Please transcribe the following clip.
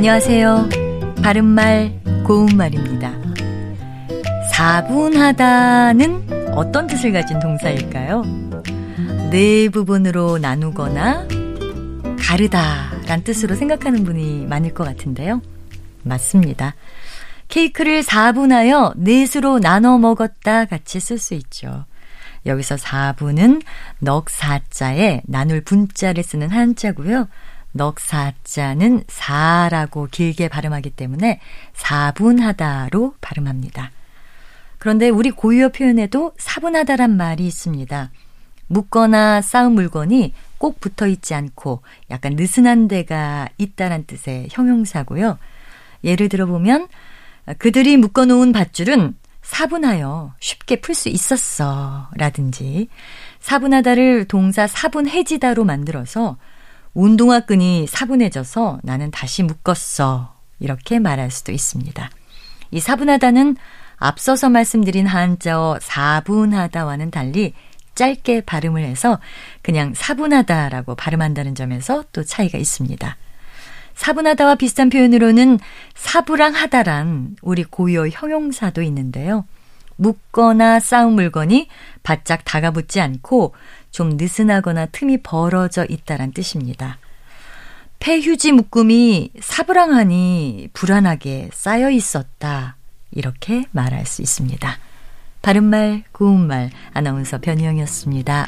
안녕하세요. 바른말, 고운말입니다. 사분하다는 어떤 뜻을 가진 동사일까요? 네 부분으로 나누거나 가르다 란 뜻으로 생각하는 분이 많을 것 같은데요. 맞습니다. 케이크를 4분하여 넷으로 나눠 먹었다 같이 쓸 수 있죠. 여기서 4분은 넉사자에 나눌 분자를 쓰는 한자고요. 넉사자는 4라고 길게 발음하기 때문에 4분하다로 발음합니다. 그런데 우리 고유어 표현에도 사분하다란 말이 있습니다. 묻거나 쌓은 물건이 꼭 붙어 있지 않고 약간 느슨한 데가 있다란 뜻의 형용사고요. 예를 들어 보면 그들이 묶어 놓은 밧줄은 사분하여 쉽게 풀 수 있었어. 라든지 사분하다를 동사 사분해지다로 만들어서 운동화 끈이 사분해져서 나는 다시 묶었어. 이렇게 말할 수도 있습니다. 이 사분하다는 앞서서 말씀드린 한자어 사분하다와는 달리 짧게 발음을 해서 그냥 사분하다라고 발음한다는 점에서 또 차이가 있습니다. 사분하다와 비슷한 표현으로는 사부랑 하다란 우리 고유어 형용사도 있는데요. 묶거나 쌓은 물건이 바짝 다가붙지 않고 좀 느슨하거나 틈이 벌어져 있다란 뜻입니다. 폐휴지 묶음이 사부랑하니 불안하게 쌓여 있었다. 이렇게 말할 수 있습니다. 바른말, 고운말, 아나운서 변희영이었습니다.